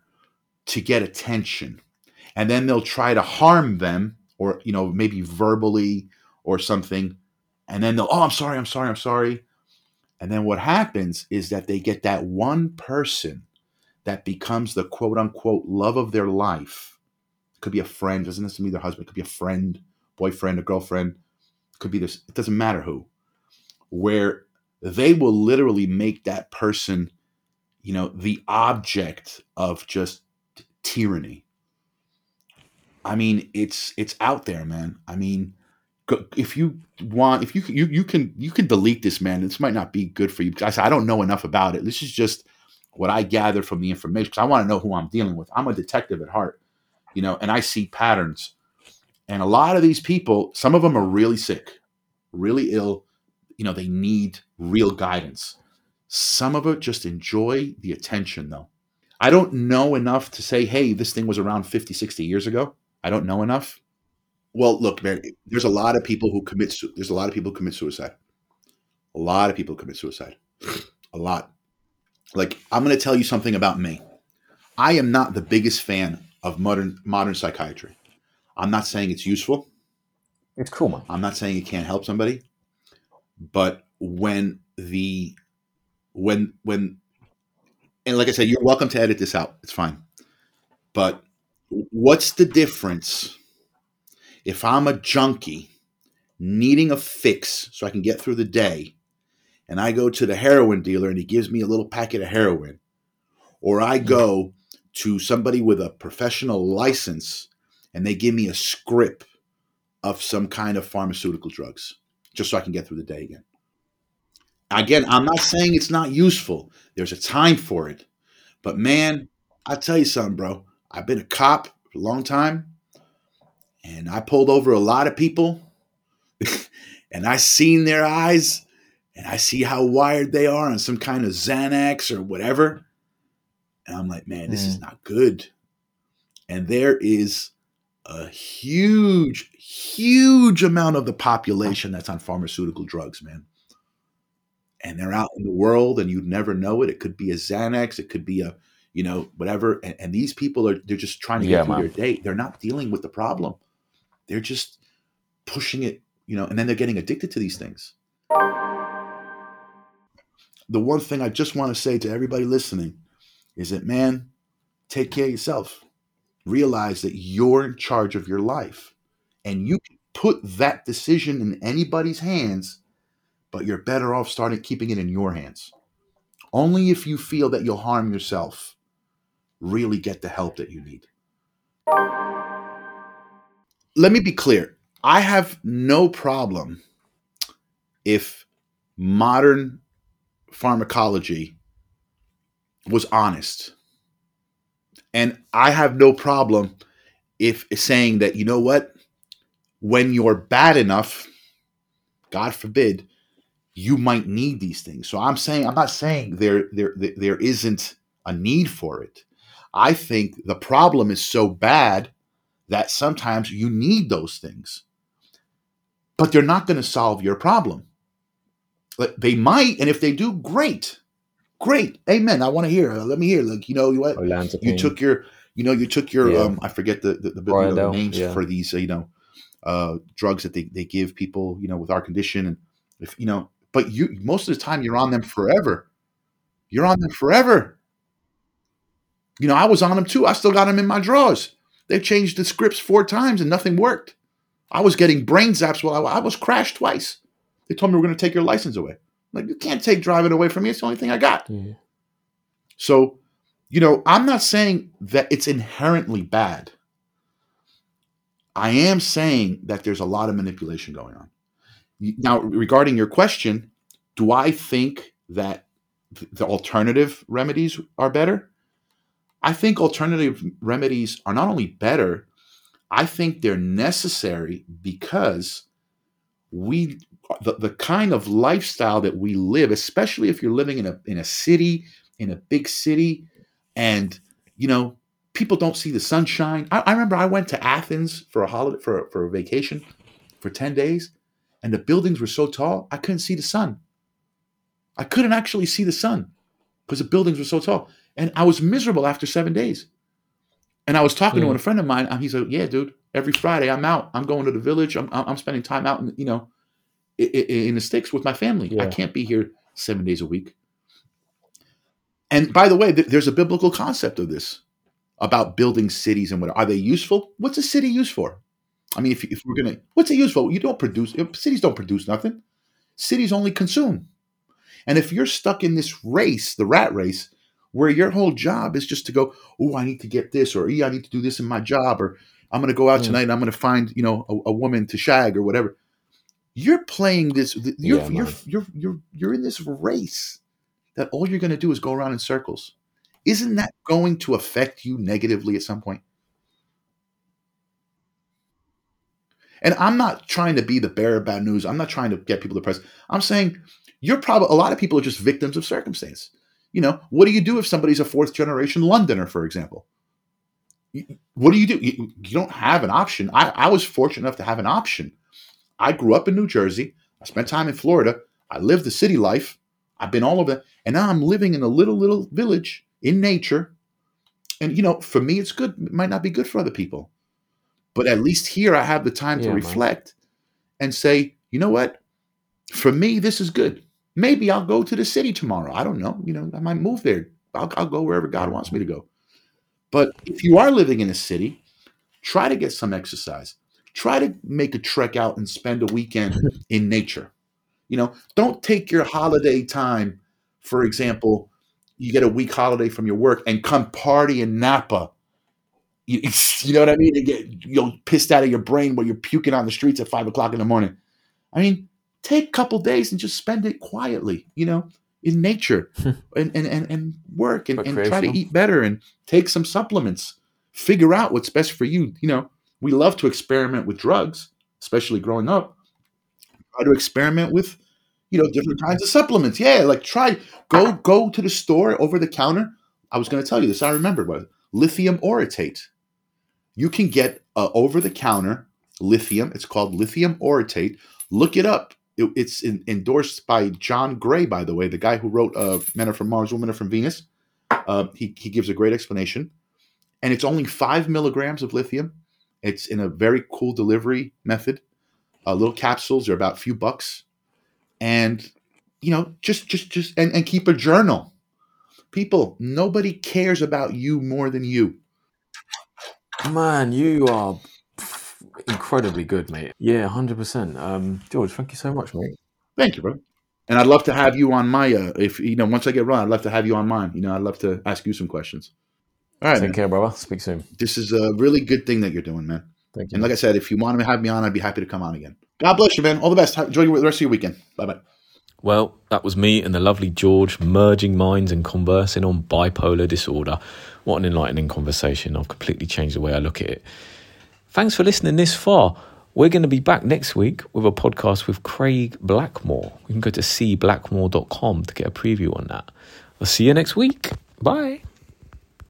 to get attention. And then they'll try to harm them or you know maybe verbally or something and then they'll oh i'm sorry i'm sorry i'm sorry. And then what happens is that they get that one person that becomes the quote unquote love of their life. Could be a friend doesn't necessarily be their husband it could be a friend boyfriend a girlfriend could be this it doesn't matter who where they will literally make that person you know the object of just tyranny I mean, it's it's out there, man. I mean, if you want, if you you you can you can delete this, man. This might not be good for you because I don't know enough about it. This is just what I gathered from the information because I want to know who I'm dealing with. I'm a detective at heart, you know, and I see patterns. And a lot of these people, some of them are really sick, really ill. You know, they need real guidance. Some of it just enjoy the attention, though. I don't know enough to say, hey, this thing was around 50, 60 years ago. I don't know enough. Well, look, man, there's a lot of people who commit. su- There's a lot of people who commit suicide. A lot of people commit suicide. A lot. Like I'm going to tell you something about me. I am not the biggest fan of modern modern psychiatry. I'm not saying it's useful. It's cool, man. I'm not saying it can't help somebody. But when the when when and like I said, you're welcome to edit this out. It's fine. But what's the difference if I'm a junkie needing a fix so I can get through the day and I go to the heroin dealer and he gives me a little packet of heroin or I hmm. go to somebody with a professional license and they give me a script of some kind of pharmaceutical drugs just so I can get through the day again. Again, I'm not saying it's not useful. There's a time for it. But man, I tell you something, bro. I've been a cop for a long time, and I pulled over a lot of people, and I seen their eyes, and I see how wired they are on some kind of Xanax or whatever, and I'm like, man, this is hmm. not good. And there is a huge, huge amount of the population that's on pharmaceutical drugs, man. And they're out in the world, and you'd never know it. It could be a Xanax, it could be a you know, whatever. And, and these people are they're just trying to Yeah, get through man. their day. They're not dealing with the problem. They're just pushing it, you know, and then they're getting addicted to these things. The one thing I just want to say to everybody listening is that man, take care of yourself. Realize that you're in charge of your life. And you can put that decision in anybody's hands, but you're better off starting keeping it in your hands. Only if you feel that you'll harm yourself, really get the help that you need. Let me be clear. I have no problem if modern pharmacology was honest. And I have no problem if saying that, you know what, when you're bad enough, God forbid, you might need these things. So I'm saying I'm not saying there there there isn't a need for it. I think the problem is so bad that sometimes you need those things. But they're not going to solve your problem. Like, They might, and if they do, great. Great. Amen. I want to hear. Let me hear. Like, you know what? Olanzapine. you took your you know you took your Yeah. um i forget the the, the, you know, the names yeah. for these uh, you know uh drugs that they, they give people you know with our condition and if you know but you most of the time you're on them forever you're on them forever you know i was on them too i still got them in my drawers they changed the scripts four times and nothing worked i was getting brain zaps while i, I was crashed twice they told me we're going to take your license away I'm like you can't take driving away from me it's the only thing i got Yeah. so, you know, I'm not saying that it's inherently bad. I am saying that there's a lot of manipulation going on. Now, regarding your question, do I think that the alternative remedies are better? I think alternative remedies are not only better, I think they're necessary because we the, the kind of lifestyle that we live, especially if you're living in a in a city, in a big city, and you know, people don't see the sunshine. I, I remember I went to Athens for a holiday for, for a vacation for 10 days, and the buildings were so tall, I couldn't see the sun. I couldn't actually see the sun because the buildings were so tall. And I was miserable after seven days. And I was talking to Mm. a friend of mine, and he said, Yeah, dude, every Friday I'm out. I'm going to the village. I'm, I'm spending time out in, you know, in the sticks with my family. I can't be here seven days a week. And by the way, th- there's a biblical concept of this about building cities and what are they useful? What's a city used for? I mean, if, if we're gonna, what's it useful? You don't produce cities. Don't produce nothing. Cities only consume. And if you're stuck in this race, the rat race, where your whole job is just to go, oh, I need to get this, or yeah, I need to do this in my job, or I'm going to go out Mm. tonight and I'm going to find you know a, a woman to shag or whatever. You're playing this. You're Yeah, you're, you're you're you're in this race that all you're going to do is go around in circles. Isn't that going to affect you negatively at some point? And I'm not trying to be the bearer of bad news. I'm not trying to get people depressed. I'm saying you're probably a lot of people are just victims of circumstance. You know, what do you do if somebody's a fourth generation Londoner, for example? What do you do? You, you don't have an option. I, I was fortunate enough to have an option. I grew up in New Jersey. I spent time in Florida. I lived the city life. I've been all over. And now I'm living in a little, little village in nature. And, you know, for me, it's good. It might not be good for other people. But at least here, I have the time to Yeah, man. reflect and say, you know what? For me, this is good. Maybe I'll go to the city tomorrow. I don't know. You know, I might move there. I'll, I'll go wherever God wants me to go. But if you are living in a city, try to get some exercise. Try to make a trek out and spend a weekend in nature. You know, don't take your holiday time, for example, you get a week holiday from your work and come party in Napa. You, you know what I mean? And get you know pissed out of your brain while you're puking on the streets at five o'clock in the morning. I mean, take a couple days and just spend it quietly. You know, in nature and, and, and, and work and, and try to eat better and take some supplements. Figure out what's best for you. You know, we love to experiment with drugs, especially growing up. Try to experiment with, you know, different kinds of supplements. Yeah, like try go go to the store over the counter. I was going to tell you this. I remember what lithium orotate. You can get uh, over the counter lithium. It's called lithium orotate. Look it up. It- it's in, endorsed by John Gray, by the way, the guy who wrote uh, "Men Are from Mars, Women Are from Venus." Uh, he he gives a great explanation, and it's only five milligrams of lithium. It's in a very cool delivery method. Uh, little capsules. They're about a few bucks, and you know, just just just and, and keep a journal. People, nobody cares about you more than you. Man, you are incredibly good, mate. Yeah, hundred percent. Um, George, thank you so much, mate. Thank you, bro. And I'd love to have you on my uh, if you know once I get run, I'd love to have you on mine. You know, I'd love to ask you some questions. All right, Take man. care, brother. Speak soon. this is a really good thing that you're doing, man. Thank you. And like I said, if you want to have me on, I'd be happy to come on again. God bless you, man. All the best. Enjoy the rest of your weekend. Bye bye. Well, that was me and the lovely George merging minds and conversing on bipolar disorder. What an enlightening conversation. I've completely changed the way I look at it. Thanks for listening this far. We're going to be back next week with a podcast with Craig Blackmore. You can go to cblackmore.com to get a preview on that. I'll see you next week. Bye.